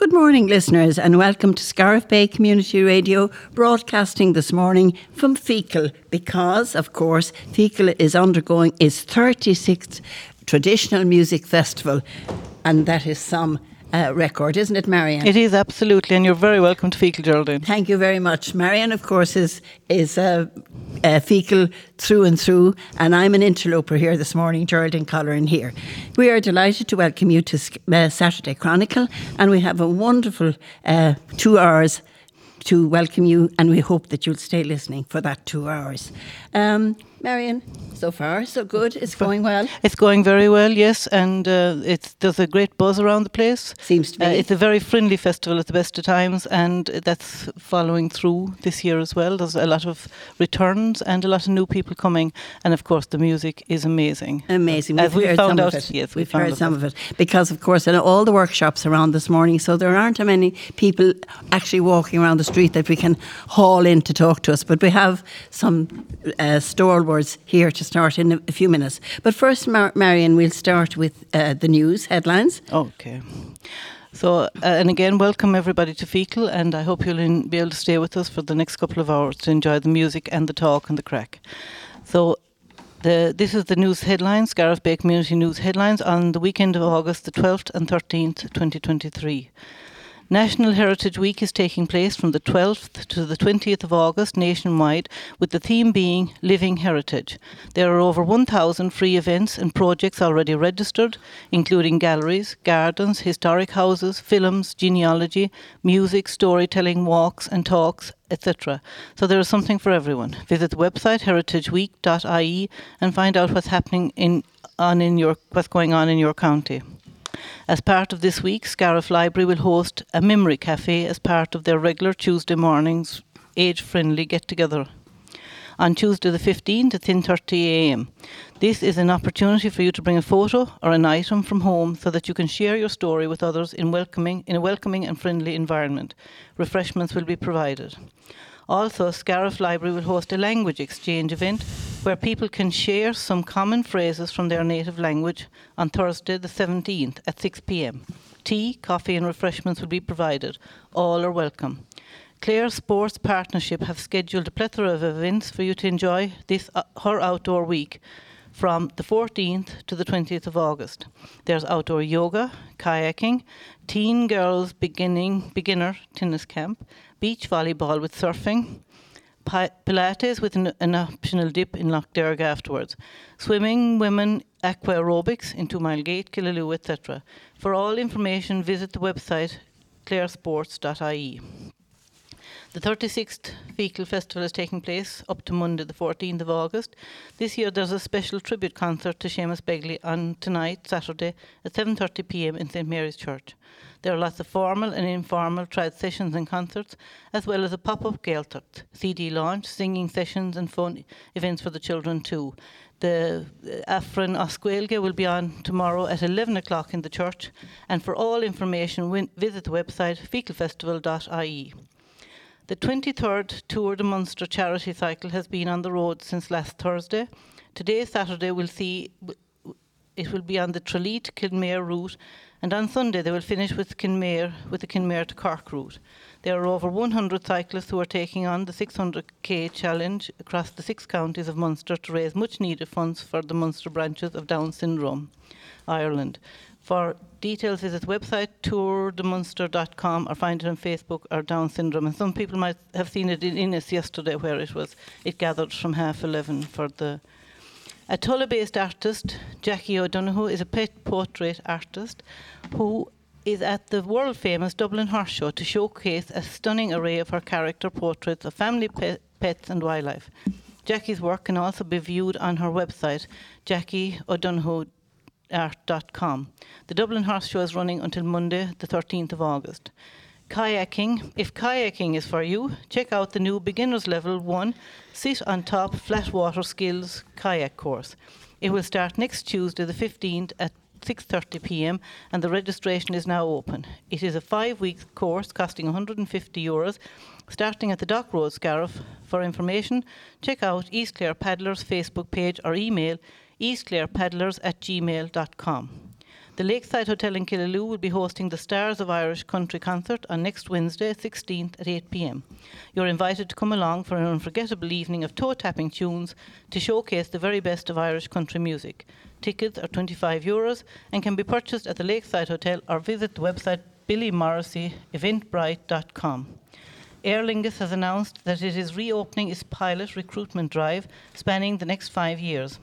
Good morning, listeners, and welcome to Scariff Bay Community Radio, broadcasting this morning from Feakle, because, of course, Feakle is undergoing its 36th Traditional Music Festival, and that is some uh, record, isn't it, Marianne? It is absolutely, and you're very welcome to Feakle, Geraldine. Thank you very much. Marianne, of course, is is uh, uh, Feakle through and through, and I'm an interloper here this morning, Geraldine Colleran here. We are delighted to welcome you to uh, Saturday Chronicle, and we have a wonderful uh, two hours to welcome you, and we hope that you'll stay listening for that two hours. Um, Marion, so far so good. It's going well. It's going very well, yes, and uh, it's there's a great buzz around the place. Seems to be. Uh, it's a very friendly festival at the best of times, and that's following through this year as well. There's a lot of returns and a lot of new people coming, and of course the music is amazing. Amazing. As we heard found some out, of it. yes, we've, we heard some of it because, of course, in all the workshops around this morning, so there aren't many people actually walking around the street that we can haul in to talk to us. But we have some uh, here to start in a, few minutes. But first, Mar- Marion, we'll start with uh, the news headlines. Okay. So, uh, and again, welcome everybody to Feakle, and I hope you'll in, be able to stay with us for the next couple of hours to enjoy the music and the talk and the crack. So, the, this is the news headlines, Scariff Bay Community News headlines on the weekend of August the 12th and 13th, 2023. National Heritage Week is taking place from the 12th to the 20th of August nationwide, with the theme being Living Heritage. There are over 1,000 free events and projects already registered, including galleries, gardens, historic houses, films, genealogy, music, storytelling, walks and talks, etc. So there is something for everyone. Visit the website heritageweek.ie and find out what's happening in on in your what's going on in your county. As part of this week, Scariff Library will host a memory cafe as part of their regular Tuesday mornings age-friendly get-together on Tuesday the 15th at 10.30am. This is an opportunity for you to bring a photo or an item from home so that you can share your story with others in, welcoming, in a welcoming and friendly environment. Refreshments will be provided. Also, Scariff Library will host a language exchange event where people can share some common phrases from their native language on Thursday the 17th at 6 pm. Tea, coffee, and refreshments will be provided. All are welcome. Clare Sports Partnership have scheduled a plethora of events for you to enjoy this uh, her outdoor week from the 14th to the 20th of August. There's outdoor yoga, kayaking, teen girls beginning beginner tennis camp, beach volleyball with surfing, Pilates with an, an optional dip in Loch Derg afterwards, swimming, women, aqua aerobics in Two Mile Gate, Killaloe, etc. For all information, visit the website claresports.ie. The 36th Feakle Festival is taking place up to Monday, the 14th of August. This year there's a special tribute concert to Seamus Begley on tonight, Saturday, at 7.30 pm in St Mary's Church. There are lots of formal and informal trad sessions and concerts, as well as a pop-up Gaeltacht, CD launch, singing sessions and fun events for the children too. The uh, Aifreann as Gaeilge will be on tomorrow at 11 o'clock in the church, and for all information, win- visit the website feaklefestival.ie. The 23rd Tour de Munster charity cycle has been on the road since last Thursday. Today, Saturday, we'll see it will be on the Tralee to Kenmare route, and on Sunday they will finish with Kenmare with the Kenmare to Cork route. There are over 100 cyclists who are taking on the 600k challenge across the six counties of Munster to raise much needed funds for the Munster branches of Down syndrome, Ireland. For details, visit the website tourdemunster.com or find it on Facebook or Down syndrome. And some people might have seen it in Ennis yesterday, where it was it gathered from half eleven for the. A Tulla-based artist, Jackie O'Donoghue, is a pet portrait artist who is at the world famous Dublin Horse Show to showcase a stunning array of her character portraits of family, pe- pets, and wildlife. Jackie's work can also be viewed on her website, jackieo'donoghue.art.com. The Dublin Horse Show is running until Monday, the 13th of August. Kayaking. If kayaking is for you, check out the new beginners level 1 sit on top flat water skills kayak course. It will start next Tuesday the 15th at 6:30 p.m. and the registration is now open. It is a 5-week course costing 150 euros starting at the Dock Road Scariff. For information, check out East Clare Paddlers Facebook page or email eastclarepaddlers at gmail.com. The Lakeside Hotel in Killaloe will be hosting the Stars of Irish Country concert on next Wednesday, 16th at 8 pm. You're invited to come along for an unforgettable evening of toe tapping tunes to showcase the very best of Irish country music. Tickets are 25 euros and can be purchased at the Lakeside Hotel or visit the website billymorrissey.eventbrite.com. Aer Lingus has announced that it is reopening its pilot recruitment drive spanning the next five years.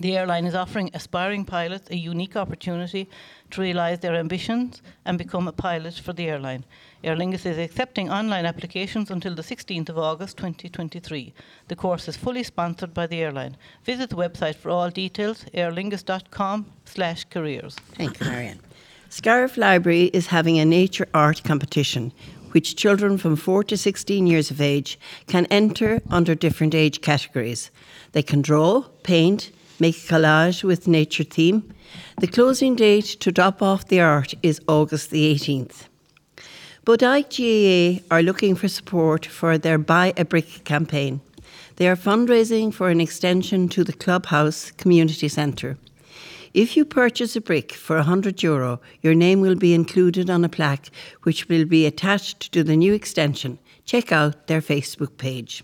The airline is offering aspiring pilots a unique opportunity to realise their ambitions and become a pilot for the airline. Aer Lingus is accepting online applications until the 16th of August 2023. The course is fully sponsored by the airline. Visit the website for all details, aerlingus.com slash careers. Thank you, Marianne. Scariff Library is having a nature art competition which children from 4 to 16 years of age can enter under different age categories. They can draw, paint, make a collage with nature theme. The closing date to drop off the art is August the 18th. Bodyke GAA are looking for support for their Buy a Brick campaign. They are fundraising for an extension to the Clubhouse Community Centre. If you purchase a brick for 100 euro, your name will be included on a plaque which will be attached to the new extension. Check out their Facebook page.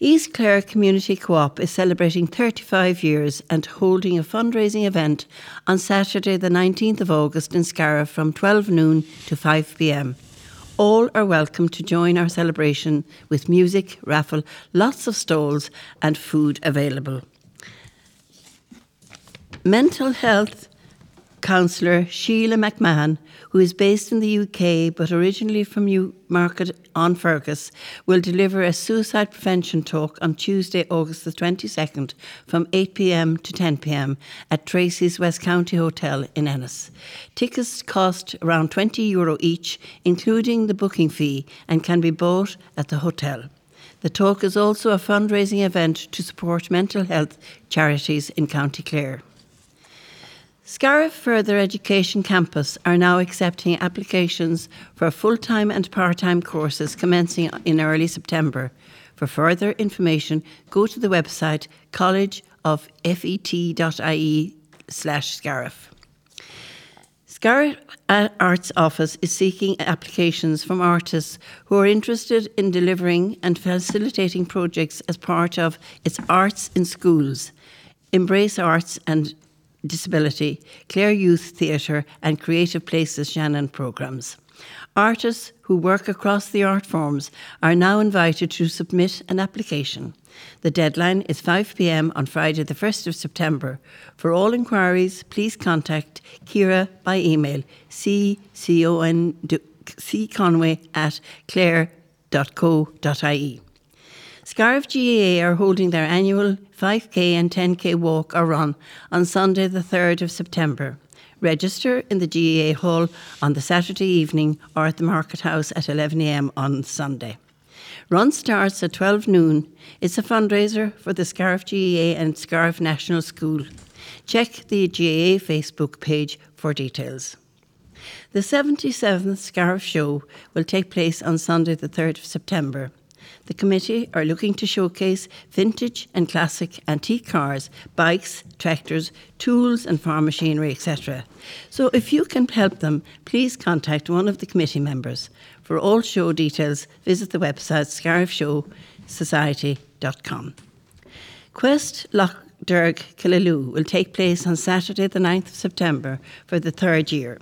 East Clare Community Co-op is celebrating 35 years and holding a fundraising event on Saturday the 19th of August in Scariff from 12 noon to 5 p.m. All are welcome to join our celebration with music, raffle, lots of stalls and food available. Mental health counsellor Sheila McMahon, who is based in the UK but originally from Newmarket on Fergus, will deliver a suicide prevention talk on Tuesday, August the 22nd from 8pm to 10pm at Treacy's West County Hotel in Ennis. Tickets cost around 20 euro each, including the booking fee, and can be bought at the hotel. The talk is also a fundraising event to support mental health charities in County Clare. Scariff Further Education Campus are now accepting applications for full time and part time courses commencing in early September. For further information, go to the website collegeoffet.ie slash Scariff. Scariff Arts Office is seeking applications from artists who are interested in delivering and facilitating projects as part of its Arts in Schools, Embrace Arts and Disability, Clare Youth Theatre, and Creative Places Shannon programmes. Artists who work across the art forms are now invited to submit an application. The deadline is 5 pm on Friday, the 1st of September. For all inquiries, please contact Ciara by email cconway at clare.co.ie. Scariff GAA are holding their annual 5k and 10k walk or run on Sunday, the 3rd of September. Register in the GAA Hall on the Saturday evening or at the Market House at 11am on Sunday. Run starts at 12 noon. It's a fundraiser for the Scariff GAA and Scariff National School. Check the GAA Facebook page for details. The 77th Scariff Show will take place on Sunday, the 3rd of September. The committee are looking to showcase vintage and classic antique cars, bikes, tractors, tools, and farm machinery, etc. So if you can help them, please contact one of the committee members. For all show details, visit the website scariffshowsociety.com. Quest Loch Derg Killaloe will take place on Saturday, the 9th of September, for the third year.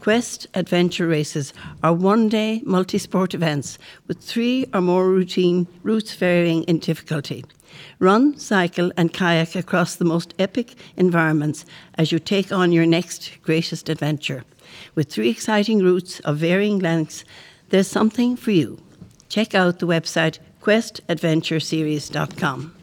Quest adventure races are one day multi sport events with three or more routine routes varying in difficulty. Run, cycle, and kayak across the most epic environments as you take on your next greatest adventure. With three exciting routes of varying lengths, there's something for you. Check out the website questadventureseries.com.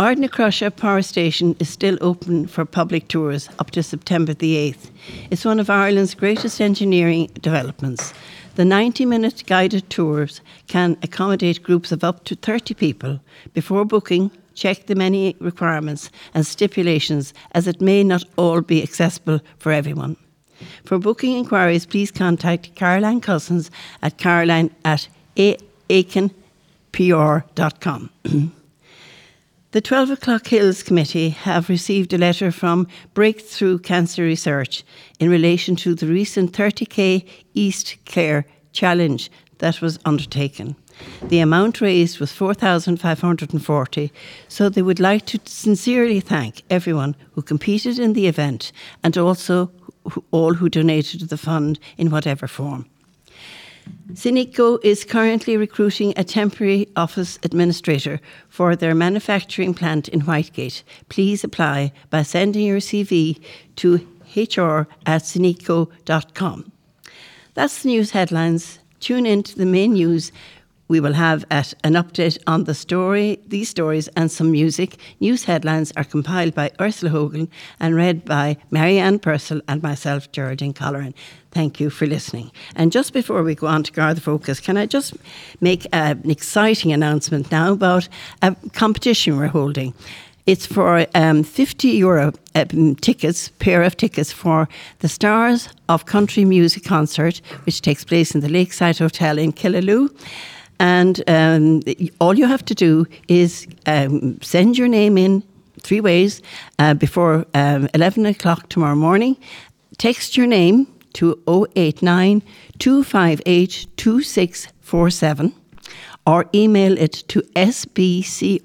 Ardnacrusha Power Station is still open for public tours up to September the 8th. It's one of Ireland's greatest engineering developments. The 90 minute guided tours can accommodate groups of up to 30 people. Before booking, check the many requirements and stipulations as it may not all be accessible for everyone. For booking inquiries, please contact Caroline Cousins at caroline at aikenpr.com. The 12 O'Clock Hills Committee have received a letter from Breakthrough Cancer Research in relation to the recent 30k East Clare challenge that was undertaken. The amount raised was 4,540, so they would like to sincerely thank everyone who competed in the event and also all who donated to the fund in whatever form. Sinico is currently recruiting a temporary office administrator for their manufacturing plant in Whitegate. Please apply by sending your CV to hr at sinico.com. That's the news headlines. Tune in to the main news we will have at an update on the story, these stories, and some music. News headlines are compiled by Ursula Hogan and read by Marianne Purcell and myself, Geraldine Colleran. Thank you for listening. And just before we go on to Garda Focus, can I just make uh, an exciting announcement now about a competition we're holding? It's for um, 50 euro um, tickets, pair of tickets for the Stars of Country Music concert, which takes place in the Lakeside Hotel in Killaloe. And um, all you have to do is um, send your name in three ways uh, before um, 11 o'clock tomorrow morning. Text your name to 089 258 2647 or email it to sbcrstudio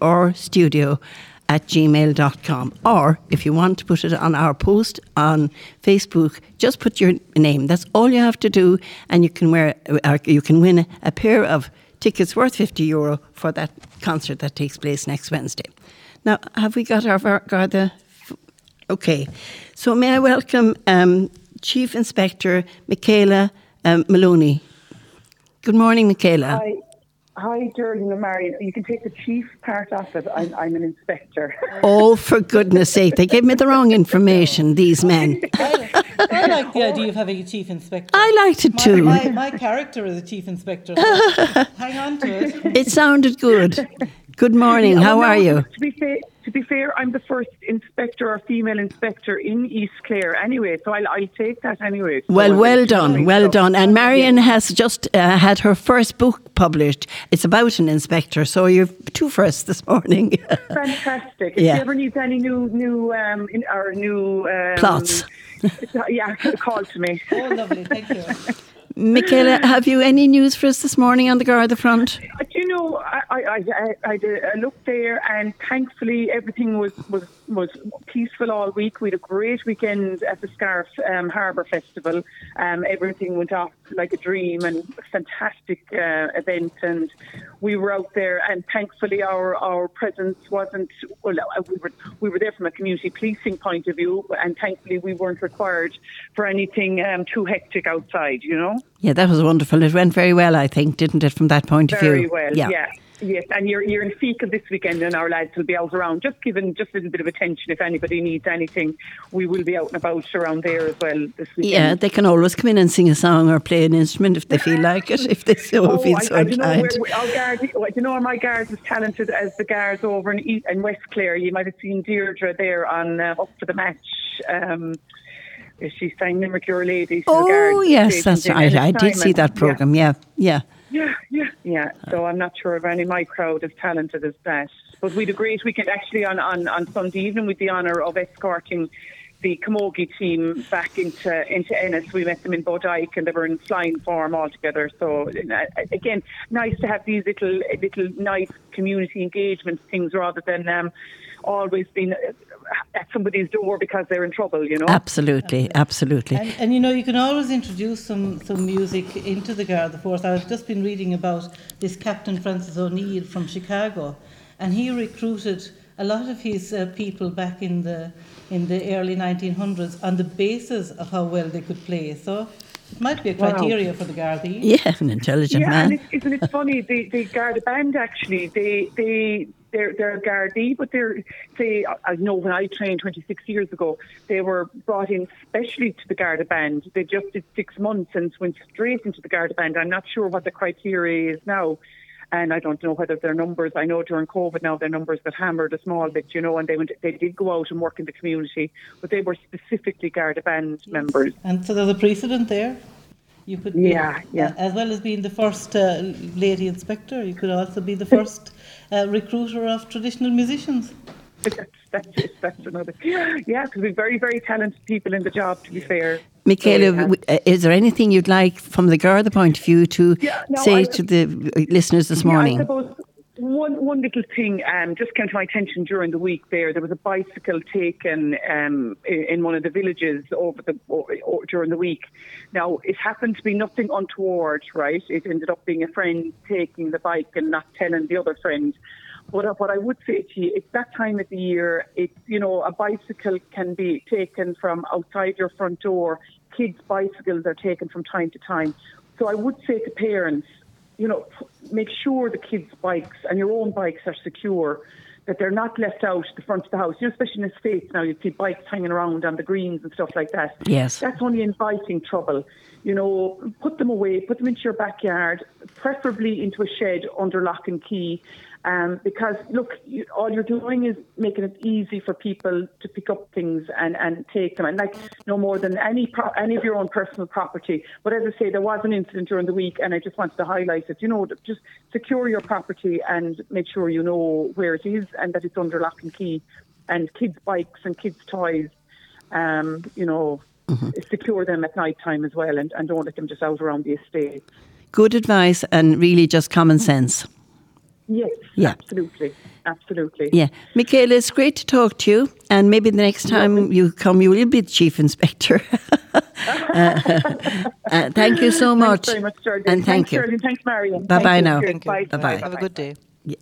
at gmail.com. Or if you want to put it on our post on Facebook, just put your name. That's all you have to do, and you can wear, you can win a pair of tickets worth 50 euro for that concert that takes place next Wednesday. Now, have we got our Garda? Okay, so may I welcome um, Chief Inspector Michaela um, Moloney. Good morning, Michaela. Hi. Hi, Geraldine and Marion. You can take the chief part off it. I'm, I'm an inspector. Oh, for goodness sake. They gave me the wrong information, these men. I, I like the idea of having a chief inspector. I liked it too. My, my, my character is a chief inspector. So hang on to it. It sounded good. Good morning. How are you? To be fair, to be fair, I'm the first inspector or female inspector in East Clare anyway, so I'll, I'll take that anyway. So Well, well done, well it. done. And Marion has just uh, had her first book published. It's about an inspector, so you're two firsts this morning. Fantastic. If Yeah. you ever need any new, new, um, in, or new um, Plots. yeah, call to me. Oh, lovely. Thank you. Michaela, have you any news for us this morning on the Garda front? Uh, Do you know, I, I, I, I did a look there, and thankfully everything was, was, was peaceful all week. We had a great weekend at the Scariff um, Harbour Festival. Um, everything went off like a dream, and a fantastic uh, event. And we were out there, and thankfully our, our presence wasn't. Well, uh, we were we were there from a community policing point of view, and thankfully we weren't required for anything um, too hectic outside. You know. Yeah, that was wonderful. It went very well, I think, didn't it, from that point of view? Very well, yeah. Yes, and you're you're in Feakle this weekend, and our lads will be out around, just giving just a little bit of attention. If anybody needs anything, we will be out and about around there as well this weekend. Yeah, they can always come in and sing a song or play an instrument if they feel like it, if they so Oh, feel I, so I don't know inclined. our guard, oh, don't know my guards as talented as the guards over in, East, in West Clare. You might have seen Deirdre there on uh, up for the match. Um, she sang Limerick Your Lady. Oh, yes, that's right. I did see that programme, yeah, yeah. Yeah, yeah, yeah. So I'm not sure if any of my crowd as talented as that. But we had a great weekend actually on, on, on Sunday evening with the honour of escorting the Camogie team back into into Ennis. We met them in Bodyke and they were in flying form all together. So uh, again, nice to have these little little nice community engagement things rather than um, always being uh, at somebody's door because they're in trouble. You know. Absolutely, absolutely. And, and you know, you can always introduce some, some music into the Garda Force. I've just been reading about this Captain Francis O'Neill from Chicago, and he recruited a lot of his uh, people back in the in the early 1900s on the basis of how well they could play. So it might be a Wow. criteria for the Garda. Yeah, an intelligent Yeah, man. and it's, isn't it funny? The the Garda band actually they they they're they're Gardaí, but they're they I know when I trained 26 years ago, they were brought in specially to the Garda band. They just did six months and went straight into the Garda band. I'm not sure what the criteria is now. And I don't know whether their numbers. I know during COVID now their numbers got hammered a small bit, you know, and they went. They did go out and work in the community, but they were specifically Garda band members. And so there's a precedent there. You could, Yeah, be, yeah. as well as being the first uh, lady inspector, you could also be the first uh, recruiter of traditional musicians. that's, that's it. That's another. Yeah, because we're very, very talented people in the job. To be fair, Michaela, So, yeah. w- uh, is there anything you'd like from the Garda point of view to Yeah, no, say I- to the listeners this Yeah, morning? I suppose one one little thing um, just came to my attention during the week. There, there was a bicycle taken um, in, in one of the villages over the o o- during the week. Now, it happened to be nothing untoward, right? It ended up being a friend taking the bike and not telling the other friend. But uh, what I would say to you, it's that time of the year. It's you know a bicycle can be taken from outside your front door. Kids' bicycles are taken from time to time. So I would say to parents, you know, make sure the kids' bikes and your own bikes are secure, that they're not left out the front of the house. You know, especially in the States now, you see bikes hanging around on the greens and stuff like that. Yes. That's only inviting trouble. You know, put them away, put them into your backyard, preferably into a shed under lock and key. Um, because look, you, all you're doing is making it easy for people to pick up things and, and take them, and like no more than any pro- any of your own personal property. But as I say, there was an incident during the week, and I just wanted to highlight it. You know, just secure your property and make sure you know where it is and that it's under lock and key. And kids' bikes and kids' toys, um, you know, secure them at night time as well, and, and don't let them just out around the estate. Good advice and really just common sense. Yes, Yeah. absolutely, absolutely. Yeah. Michaela, it's great to talk to you. And maybe the next time you come, you will be the chief inspector. uh, uh, thank you so much. Thanks very much, Geraldine. And thank Thanks, you. Geraldine. Thanks, Marion. Bye-bye Thank now. Cheers. Thank you. Bye. Bye-bye. Have a good day. Yeah.